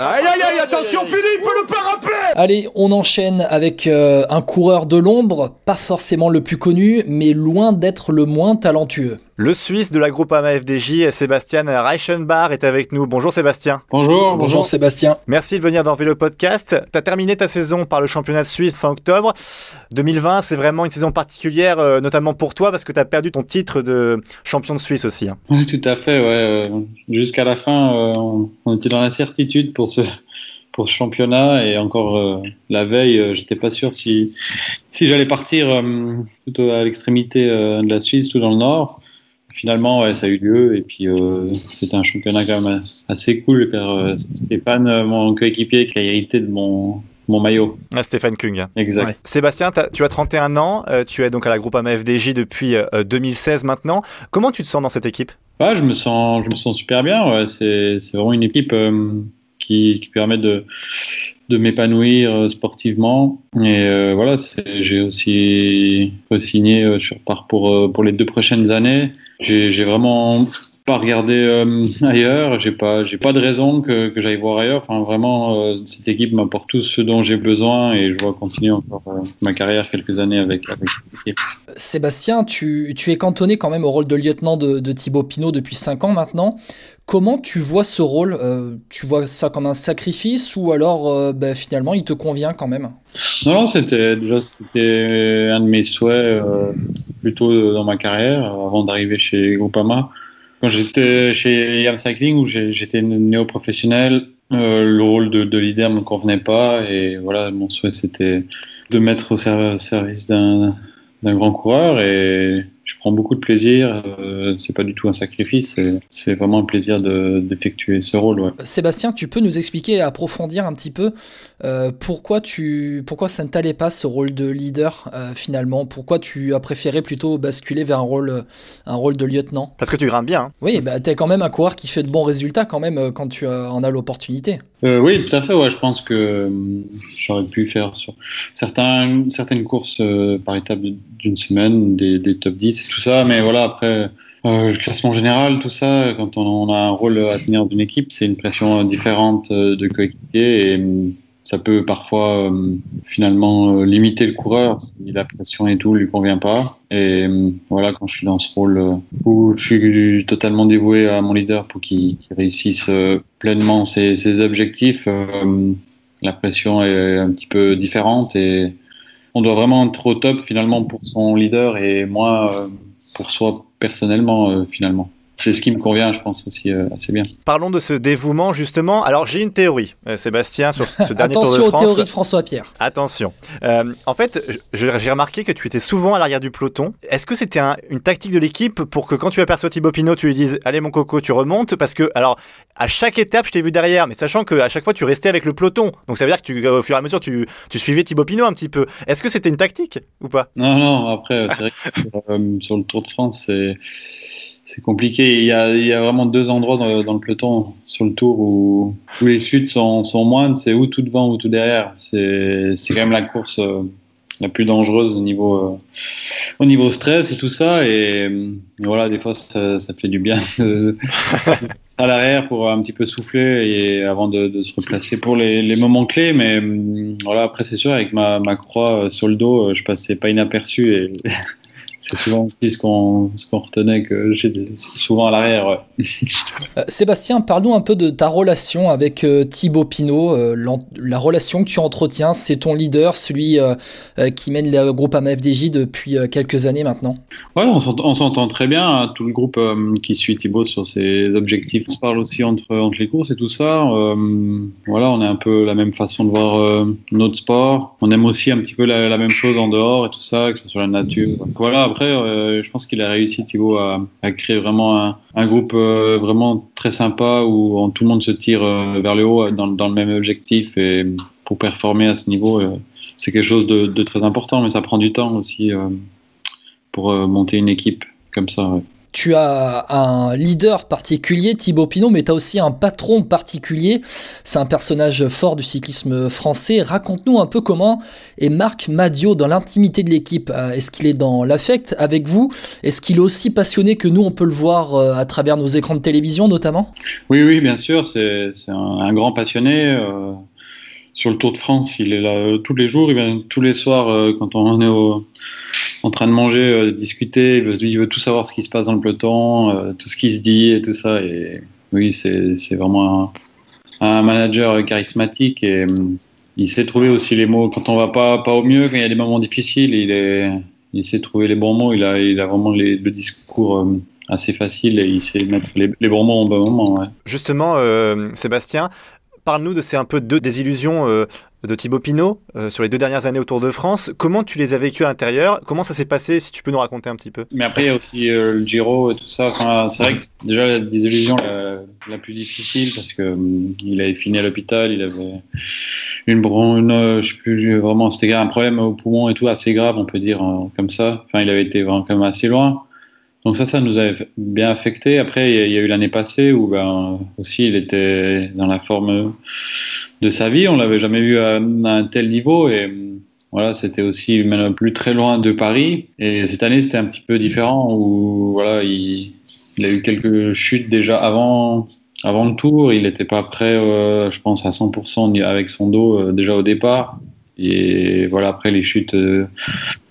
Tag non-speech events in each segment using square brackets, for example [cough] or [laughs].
Aïe aïe aïe, attention Philippe, le parapet Allez, on enchaîne avec euh, un coureur de l'ombre, pas forcément le plus connu, mais loin d'être le moins talentueux. Le Suisse de la groupe FDJ, Sébastien Reichenbach, est avec nous. Bonjour Sébastien. Bonjour. Bonjour Sébastien. Merci de venir dans Vélo Podcast. Tu as terminé ta saison par le championnat de Suisse fin octobre. 2020, c'est vraiment une saison particulière, euh, notamment pour toi, parce que tu as perdu ton titre de champion de Suisse aussi. Hein. Oui, tout à fait. Ouais. Jusqu'à la fin, euh, on était dans l'incertitude pour ce, pour ce championnat et encore euh, la veille, j'étais pas sûr si, si j'allais partir plutôt à l'extrémité de la Suisse, tout dans le nord finalement, ouais, ça a eu lieu. Et puis, euh, c'était un championnat quand même assez cool car euh, Stéphane, euh, mon coéquipier, qui a hérité de mon, mon maillot. Ah, Stéphane Kung. Exact. Sébastien, tu as 31 ans, tu es donc à la groupe AMA FDJ depuis 2016 maintenant. Comment tu te sens dans cette équipe? Ouais, je, me sens, je me sens super bien. Ouais. C'est vraiment une équipe qui, qui, permet de, de m'épanouir euh, sportivement. Et euh, voilà, j'ai aussi signé euh, sur pour, pour les deux prochaines années. J'ai vraiment pas regardé [laughs] ailleurs. J'ai pas, j'ai pas de raison que, que j'aille voir ailleurs. Enfin, vraiment, cette équipe m'apporte tout ce dont j'ai besoin et je vais continuer encore ma carrière quelques années avec, avec cette équipe. Sébastien, tu, tu, es cantonné quand même au rôle de lieutenant de, de Thibaut Pinot depuis 5 ans maintenant. Comment tu vois ce rôle euh, Tu vois ça comme un sacrifice ou alors euh, ben, finalement il te convient quand même? Non, c'était déjà c'était un de mes souhaits euh, plutôt dans ma carrière avant d'arriver chez Groupama. Quand j'étais chez Yam Cycling où j'étais néo-professionnel, le rôle de, de leader me convenait pas et voilà mon souhait c'était de mettre au service d'un grand coureur et je prends beaucoup de plaisir. Euh, c'est pas du tout un sacrifice, c'est vraiment un plaisir d'effectuer ce rôle. Sébastien, tu peux nous expliquer, approfondir un petit peu euh, pourquoi, tu, pourquoi ça ne t'allait pas ce rôle de leader euh, finalement? Pourquoi tu as préféré plutôt basculer vers un rôle, un rôle de lieutenant? Parce que tu grimpes bien. Hein. Oui, bah, tu es quand même un coureur qui fait de bons résultats quand même quand tu en as l'opportunité. oui, tout à fait. Ouais, je pense que j'aurais pu faire sur certains, certaines courses par étape d'une semaine, des, des top 10 tout ça. Mais voilà, après, euh, le classement général, tout ça, quand on, a un rôle à tenir d'une équipe, c'est une pression différente euh, de coéquipier et euh, ça peut parfois finalement limiter le coureur si la pression et tout lui convient pas. Et voilà, quand je suis dans ce rôle où je suis totalement dévoué à mon leader pour qu'il réussisse pleinement ses, ses objectifs, la pression est un petit peu différente et on doit vraiment être au top finalement pour son leader et moi euh, pour soi personnellement euh, finalement c'est ce qui me convient, je pense aussi euh, assez bien. Parlons de ce dévouement justement. Alors j'ai une théorie, euh, Sébastien, sur ce [laughs] dernier Tour de France. Attention aux théories de François Pierre. Attention. Euh, en fait, j'ai remarqué que tu étais souvent à l'arrière du peloton. Est-ce que c'était une tactique de l'équipe pour que quand tu aperçois Thibaut Pinot, tu lui dises allez mon coco, tu remontes Parce que alors à chaque étape, je t'ai vu derrière, mais sachant qu'à chaque fois tu restais avec le peloton, donc ça veut dire que tu, au fur et à mesure tu, tu suivais Thibaut Pinot un petit peu. Est-ce que c'était une tactique ou pas? Non, non. Après, c'est vrai que sur le Tour de France, c'est c'est compliqué. Il y, a, vraiment deux endroits dans, le peloton sur le tour où, tous les chutes sont, sont moindres. C'est ou tout devant ou tout derrière. C'est quand même la course euh, la plus dangereuse au niveau, euh, au niveau stress et tout ça. Et, voilà, des fois, ça, fait du bien à l'arrière pour un petit peu souffler et avant de, se replacer pour les, moments clés. Mais voilà, après, c'est sûr, avec ma, croix sur le dos, je passais pas inaperçu c'est souvent aussi ce qu'on retenait que j'ai souvent à l'arrière. [laughs] Euh, Sébastien, parle-nous un peu de ta relation avec euh, Thibaut Pinot, euh, la relation que tu entretiens, c'est ton leader, celui qui mène le groupe AMFDJ depuis quelques années maintenant. Ouais, on s'entend très bien, hein, tout le groupe qui suit Thibaut sur ses objectifs. On se parle aussi entre, entre les courses et tout ça. voilà, on a un peu la même façon de voir notre sport. On aime aussi un petit peu la, la, même chose en dehors et tout ça, que ce soit la nature. Voilà, après, euh, je pense qu'il a réussi, à, créer vraiment un, groupe euh, vraiment très sympa où tout le monde se tire euh, vers le haut dans, le même objectif. Et pour performer à ce niveau, c'est quelque chose de, très important, mais ça prend du temps aussi pour monter une équipe comme ça. Tu as un leader particulier, Thibaut Pinot, mais tu as aussi un patron particulier. C'est un personnage fort du cyclisme français. Raconte-nous un peu comment est Marc Madio dans l'intimité de l'équipe. Euh, est-ce qu'il est dans l'affect avec vous? Est-ce qu'il est aussi passionné que nous, on peut le voir euh, à travers nos écrans de télévision notamment Oui, oui, bien sûr. C'est un, grand passionné. Euh, sur le Tour de France, il est là tous les jours. Il vient tous les soirs quand on est au en train de manger, euh, discuter. Il veut, tout savoir ce qui se passe dans le peloton, euh, tout ce qui se dit et tout ça. Et oui, c'est vraiment un, manager charismatique et hum, il sait trouver aussi les mots quand on va pas, au mieux, quand il y a des moments difficiles. Il, sait trouver les bons mots. Il a, vraiment le discours hum, assez facile et il sait mettre les, bons mots au bon moment. Justement, euh, Sébastien, parle-nous de ces un peu deux désillusions de Thibaut Pinot euh, sur les deux dernières années au Tour de France. Comment tu les as vécues à l'intérieur? Comment ça s'est passé? Si tu peux nous raconter un petit peu. Mais après, il y a aussi euh, le Giro et tout ça. C'est vrai que déjà la désillusion la, la plus difficile parce que hum, il avait fini à l'hôpital, il avait une bronche, euh, je un problème au poumon et tout assez grave, on peut dire comme ça. Enfin, il avait été vraiment quand assez loin. Donc ça, ça nous avait bien affecté. Après, il y a eu l'année passée où ben, aussi il était dans la forme de sa vie. On l'avait jamais vu à, un tel niveau et voilà, c'était aussi même plus très loin de Paris. Et cette année, c'était un petit peu différent où voilà, il, il, a eu quelques chutes déjà avant, avant le tour. Il n'était pas prêt, euh, je pense, à 100% avec son dos euh, déjà au départ. Et voilà, après les chutes euh,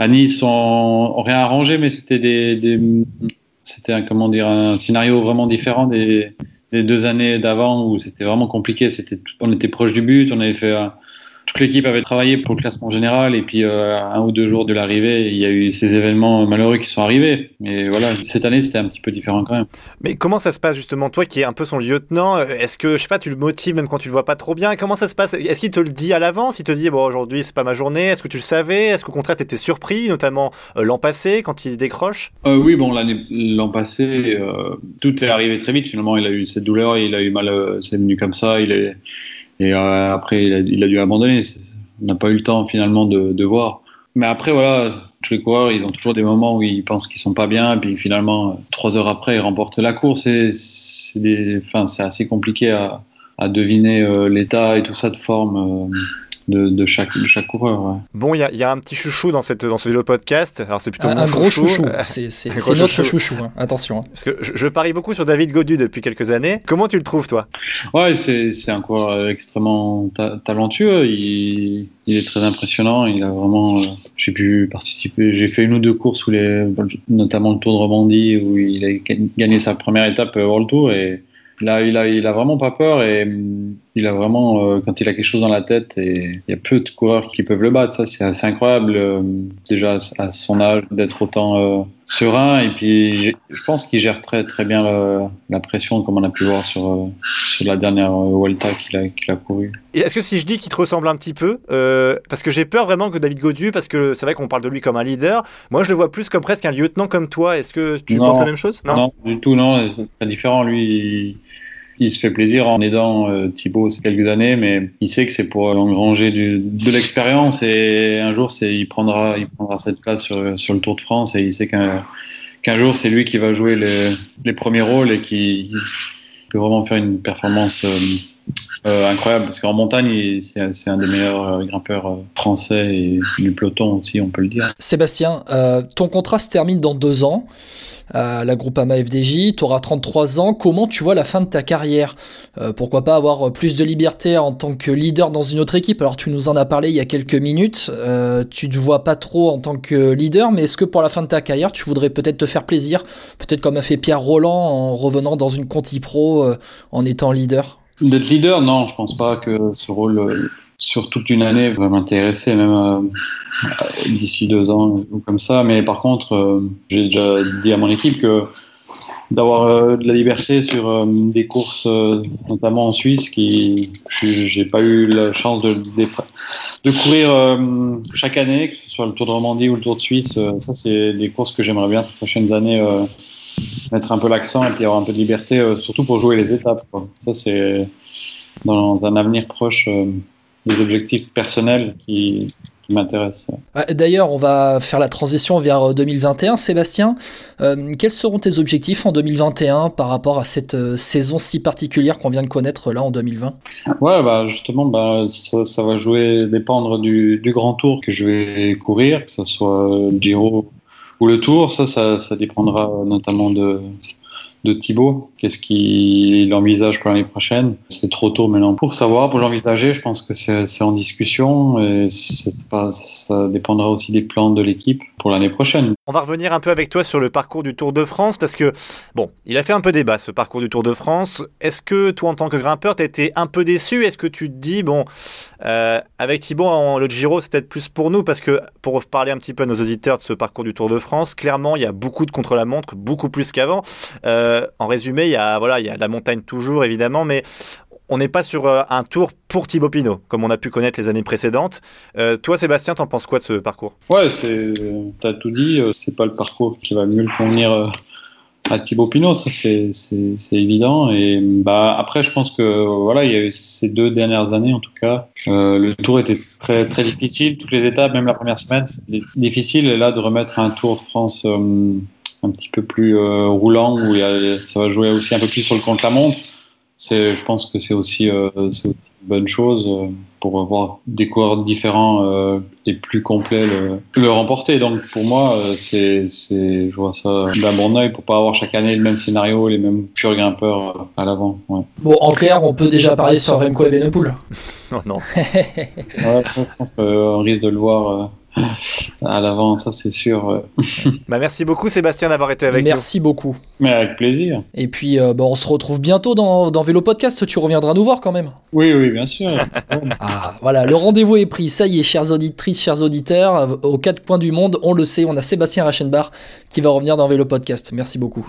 à Nice ont, rien arrangé, mais c'était c'était un, comment dire un scénario vraiment différent des, deux années d'avant où c'était vraiment compliqué. On était proche du but, on avait fait toute l'équipe avait travaillé pour le classement général et puis euh, un ou deux jours de l'arrivée, il y a eu ces événements malheureux qui sont arrivés. Mais voilà, cette année c'était un petit peu différent quand même. Mais comment ça se passe justement toi qui es un peu son lieutenant Est-ce que je sais pas, tu le motives même quand tu le vois pas trop bien? Comment ça se passe? Est-ce qu'il te le dit à l'avance? Il te dit bon aujourd'hui c'est pas ma journée. Est-ce que tu le savais? Est-ce qu'au contraire tu étais surpris, notamment euh, l'an passé quand il décroche? Euh, Oui bon l'an passé tout est arrivé très vite. Finalement il a eu cette douleur, il a eu mal, c'est venu comme ça, il est et euh, après, il a, dû abandonner. On n'a pas eu le temps finalement de, voir. Mais après, voilà, tous les coureurs, ils ont toujours des moments où ils pensent qu'ils sont pas bien, puis finalement, trois heures après, ils remportent la course. Et c'est assez compliqué à, à deviner euh, l'état et tout ça de forme. Euh, de, chaque, de chaque coureur. Bon, il y a, y a, un petit chouchou dans, cette, dans ce vélo podcast. Alors, c'est plutôt un, gros chouchou. [laughs] C'est notre chouchou, hein. attention. Hein. Parce que je, parie beaucoup sur David Godu depuis quelques années. Comment tu le trouves, toi? Ouais, c'est un coureur extrêmement talentueux. Il, il, est très impressionnant. Il a vraiment. Euh, j'ai pu participer. J'ai fait une ou deux courses, où les, notamment le Tour de Romandie, où il a gagné sa première étape euh, World Tour. Et il a, il a, il a vraiment pas peur et hum, il a vraiment, euh, quand il a quelque chose dans la tête, et il y a peu de coureurs qui peuvent le battre. Ça, c'est assez incroyable, euh, déjà à son âge, d'être autant euh, serein. Et puis, je pense qu'il gère très, très bien la, pression, comme on a pu voir sur, sur la dernière Vuelta qu'il a, qu'il a couru. Et est-ce que si je dis qu'il te ressemble un petit peu, parce que j'ai peur vraiment que David Godu, parce que c'est vrai qu'on parle de lui comme un leader, moi je le vois plus comme presque un lieutenant comme toi. Est-ce que tu penses la même chose? Non, non, du tout, non. C'est très différent. Lui, il se fait plaisir en aidant euh, Thibaut ces quelques années, mais il sait que c'est pour engranger de l'expérience et un jour, il prendra, il cette place sur, le Tour de France et il sait qu'un, jour, c'est lui qui va jouer les, premiers rôles et qui peut vraiment faire une performance euh, euh, incroyable parce qu'en montagne, c'est, un des meilleurs grimpeurs français et du peloton aussi, on peut le dire. Sébastien, ton contrat se termine dans deux ans à la Groupama FDJ, tu auras 33 ans, comment tu vois la fin de ta carrière? Euh, Pourquoi pas avoir plus de liberté en tant que leader dans une autre équipe? Alors tu nous en as parlé il y a quelques minutes, euh, tu te vois pas trop en tant que leader, mais est-ce que pour la fin de ta carrière, tu voudrais peut-être te faire plaisir, peut-être comme a fait Pierre Roland en revenant dans une Conti Pro euh, en étant leader? D'être leader, non, je pense pas que ce rôle sur toute une année va m'intéresser, même euh, d'ici deux ans ou comme ça. Mais par contre, euh, j'ai déjà dit à mon équipe que d'avoir euh, de la liberté sur des courses, notamment en Suisse, qui j'ai pas eu la chance de, de, courir chaque année, que ce soit le Tour de Romandie ou le Tour de Suisse. ça, c'est des courses que j'aimerais bien ces prochaines années mettre un peu l'accent et puis avoir un peu de liberté, surtout pour jouer les étapes. Ça, c'est dans un avenir proche des objectifs personnels qui, m'intéresse. D'ailleurs, on va faire la transition vers 2021. Sébastien, quels seront tes objectifs en 2021 par rapport à cette saison si particulière qu'on vient de connaître là en 2020 Ouais, bah justement, bah, ça, va jouer, dépendre du, du, grand tour que je vais courir, que ce soit Giro ou le tour. Ça, ça, ça dépendra notamment de, de Thibaut. Qu'est-ce qu'il envisage pour l'année prochaine? C'est trop tôt maintenant pour savoir, pour l'envisager. Je pense que c'est en discussion et ça dépendra aussi des plans de l'équipe pour l'année prochaine. On va revenir un peu avec toi sur le parcours du Tour de France parce que, bon, il a fait un peu débat ce parcours du Tour de France. Est-ce que toi, en tant que grimpeur, tu été un peu déçu? Est-ce que tu te dis, bon, euh, avec Thibaut, le Giro, c'est peut-être plus pour nous? Parce que, pour parler un petit peu à nos auditeurs de ce parcours du Tour de France, clairement, il y a beaucoup de contre-la-montre, beaucoup plus qu'avant. Euh, en résumé, il y, a, voilà, il y a la montagne toujours, évidemment, mais on n'est pas sur euh, un tour pour Thibaut Pinot, comme on a pu connaître les années précédentes. Euh, toi, Sébastien, t'en penses quoi de ce parcours? Ouais, t'as tout dit. Euh, c'est pas le parcours qui va mieux convenir à Thibaut Pinot, ça c'est, évident. Et bah après, je pense que voilà, il y a eu ces deux dernières années, en tout cas, le Tour était très très difficile. Toutes les étapes, même la première semaine, c'était difficile. Et là, de remettre un Tour de France un petit peu plus roulant où ça va jouer aussi un peu plus sur le contre-la-montre je pense que c'est aussi, euh, une bonne chose euh, pour avoir des coureurs différents euh, et plus complets le, remporter. Donc pour moi, c'est, je vois ça d'un bon oeil pour pas avoir chaque année le même scénario, les mêmes purs grimpeurs à l'avant. Bon, en clair, on peut déjà parler sur Remco Evenepoel. [laughs] non, non. ouais, je pense qu'on risque de le voir à l'avant, ça c'est sûr. [laughs] bah, merci beaucoup Sébastien d'avoir été avec nous. Merci beaucoup. Mais avec plaisir. Et puis euh, bah, on se retrouve bientôt dans, dans, Vélo Podcast, tu reviendras nous voir quand même. Oui, oui, bien sûr. [laughs] ah, voilà, le rendez-vous est pris, ça y est, chères auditrices, chers auditeurs, aux quatre coins du monde, on le sait, on a Sébastien Rachenbach qui va revenir dans Vélo Podcast. Merci beaucoup.